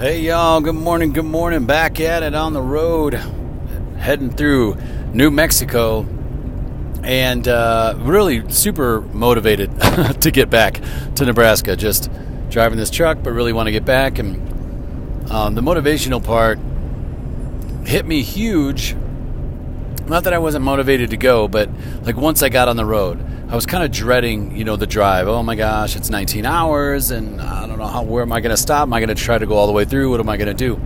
Hey y'all, good morning, good morning. Back at it on the road, heading through New Mexico, and uh, really super motivated to get back to Nebraska. Just driving this truck, but really want to get back. And um, the motivational part hit me huge. Not that I wasn't motivated to go, but like once I got on the road, I was kind of dreading, you know, the drive. Oh my gosh, it's 19 hours, and I don't know how. Where am I going to stop? Am I going to try to go all the way through? What am I going to do?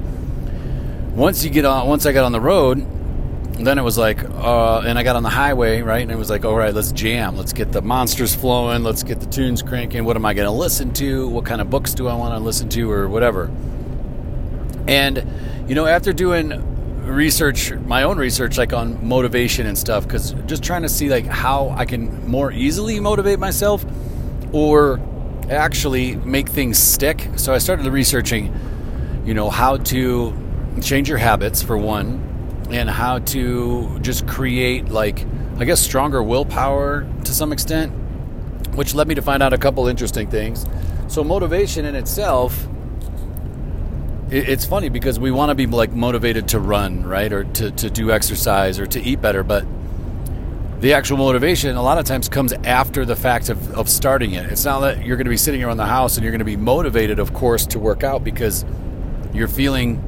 Once you get on, once I got on the road, then it was like, uh, and I got on the highway, right? And it was like, all right, let's jam. Let's get the monsters flowing. Let's get the tunes cranking. What am I going to listen to? What kind of books do I want to listen to, or whatever? And you know, after doing research my own research like on motivation and stuff because just trying to see like how i can more easily motivate myself or actually make things stick. So i started researching you know how to change your habits for one and how to just create like i guess stronger willpower to some extent which led me to find out a couple interesting things. So motivation in itself it's funny because we want to be like motivated to run, right, or to, to do exercise or to eat better, but the actual motivation a lot of times comes after the fact of, of starting it. It's not that you're going to be sitting around the house and you're going to be motivated, of course, to work out because you're feeling,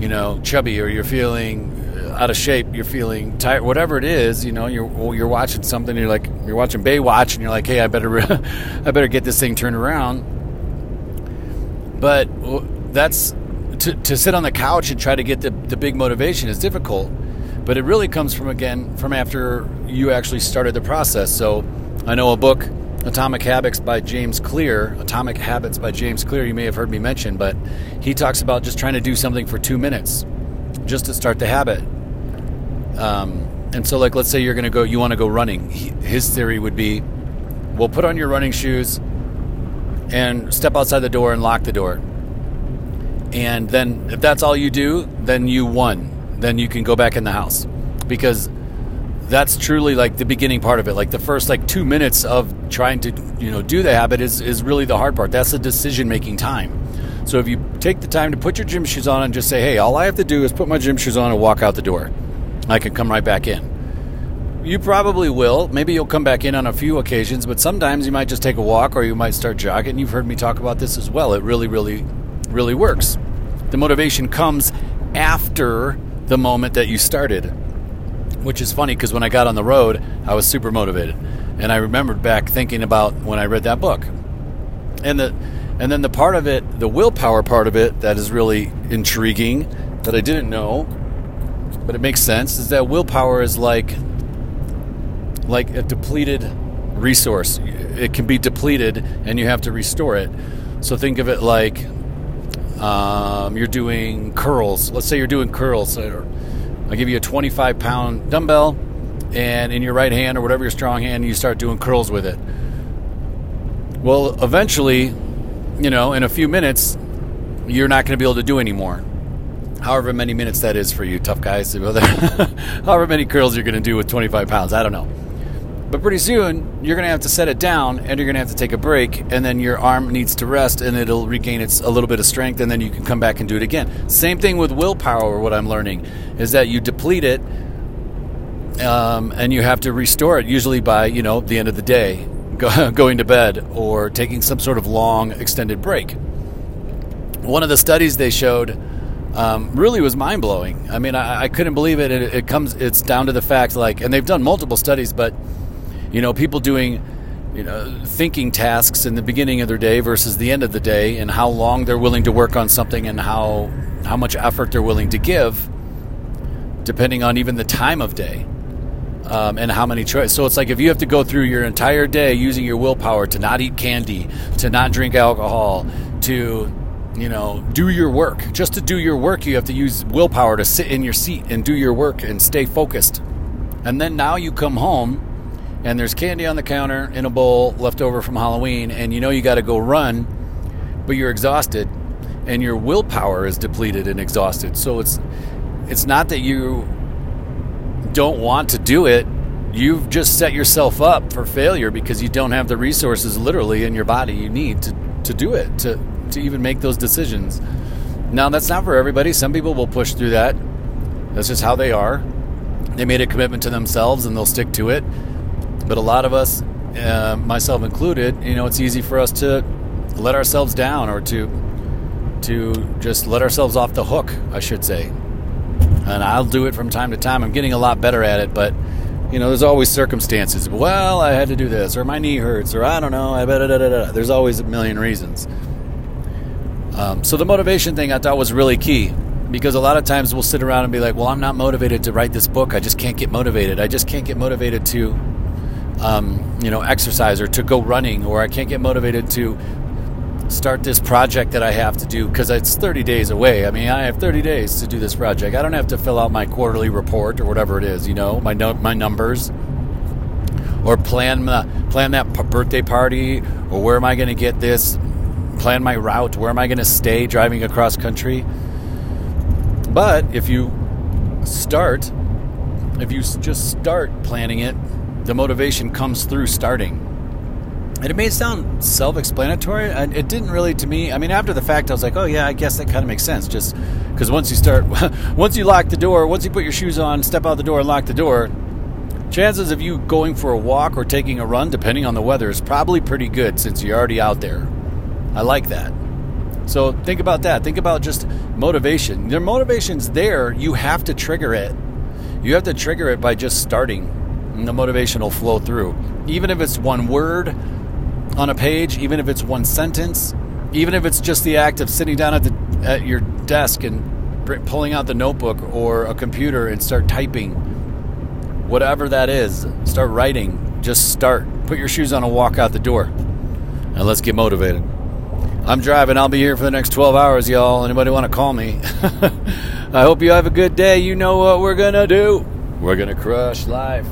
you know, chubby or you're feeling uh, out of shape, you're feeling tired, whatever it is. You know, you're you're watching something, you're like you're watching Baywatch, and you're like, hey, I better I better get this thing turned around. But that's to, to sit on the couch and try to get the, the big motivation is difficult but it really comes from again from after you actually started the process. So i know a book atomic habits by james clear atomic habits by james clear you may have heard me mention but he talks about just trying to do something for two minutes just to start the habit. Um, and so like let's say you're going to go you want to go running. He, his theory would be well put on your running shoes and step outside the door and lock the door and then if that's all you do, then you won. Then you can go back in the house because that's truly like the beginning part of it. Like the first like two minutes of trying to you know do the habit is is really the hard part. That's the decision making time. So if you take the time to put your gym shoes on and just say, hey, all I have to do is put my gym shoes on and walk out the door, I can come right back in. You probably will. Maybe you'll come back in on a few occasions, but sometimes you might just take a walk or you might start jogging. You've heard me talk about this as well. It really, really, really works. The motivation comes after the moment that you started, which is funny because when I got on the road, I was super motivated. And I remembered back thinking about when I read that book. And the and then the part of it, the willpower part of it that is really intriguing that I didn't know, but it makes sense is that willpower is like like a depleted resource. It can be depleted and you have to restore it. So think of it like um, you're doing curls. Let's say you're doing curls. I'll give you a 25 pound dumbbell, and in your right hand or whatever your strong hand, you start doing curls with it. Well, eventually, you know, in a few minutes, you're not going to be able to do anymore. However many minutes that is for you, tough guys. However many curls you're going to do with 25 pounds, I don't know. But pretty soon, you're going to have to set it down and you're going to have to take a break, and then your arm needs to rest and it'll regain its a little bit of strength, and then you can come back and do it again. Same thing with willpower, what I'm learning is that you deplete it um, and you have to restore it, usually by, you know, the end of the day, go, going to bed or taking some sort of long, extended break. One of the studies they showed. Um, really was mind blowing. I mean, I, I couldn't believe it. it. It comes, it's down to the fact, like, and they've done multiple studies, but you know, people doing you know thinking tasks in the beginning of their day versus the end of the day, and how long they're willing to work on something, and how how much effort they're willing to give, depending on even the time of day. Um, and how many choices. So it's like if you have to go through your entire day using your willpower to not eat candy, to not drink alcohol, to you know do your work. Just to do your work, you have to use willpower to sit in your seat and do your work and stay focused. And then now you come home and there's candy on the counter in a bowl left over from Halloween, and you know you got to go run, but you're exhausted, and your willpower is depleted and exhausted. So it's it's not that you don't want to do it. You've just set yourself up for failure because you don't have the resources literally in your body you need to, to do it, to, to even make those decisions. Now, that's not for everybody. Some people will push through that. That's just how they are. They made a commitment to themselves and they'll stick to it. But a lot of us, uh, myself included, you know, it's easy for us to let ourselves down or to to just let ourselves off the hook, I should say. And I'll do it from time to time. I'm getting a lot better at it, but you know, there's always circumstances. Well, I had to do this, or my knee hurts, or I don't know. I da, There's always a million reasons. Um, so the motivation thing I thought was really key because a lot of times we'll sit around and be like, "Well, I'm not motivated to write this book. I just can't get motivated. I just can't get motivated to, um, you know, exercise or to go running, or I can't get motivated to start this project that I have to do because it's 30 days away. I mean, I have 30 days to do this project. I don't have to fill out my quarterly report or whatever it is, you know, my no, my numbers, or plan my, plan that p- birthday party, or where am I going to get this? Plan my route. Where am I going to stay driving across country? But if you start, if you just start planning it, the motivation comes through starting. And it may sound self-explanatory. It didn't really to me. I mean, after the fact, I was like, "Oh yeah, I guess that kind of makes sense." Just because once you start, once you lock the door, once you put your shoes on, step out the door, and lock the door, chances of you going for a walk or taking a run, depending on the weather, is probably pretty good since you're already out there. I like that. So think about that. Think about just motivation. Your motivation's there. You have to trigger it. You have to trigger it by just starting, the motivation will flow through. Even if it's one word on a page, even if it's one sentence, even if it's just the act of sitting down at the at your desk and pulling out the notebook or a computer and start typing, whatever that is, start writing. Just start. Put your shoes on and walk out the door, and let's get motivated. I'm driving. I'll be here for the next 12 hours, y'all. Anybody want to call me? I hope you have a good day. You know what we're gonna do. We're gonna crush life.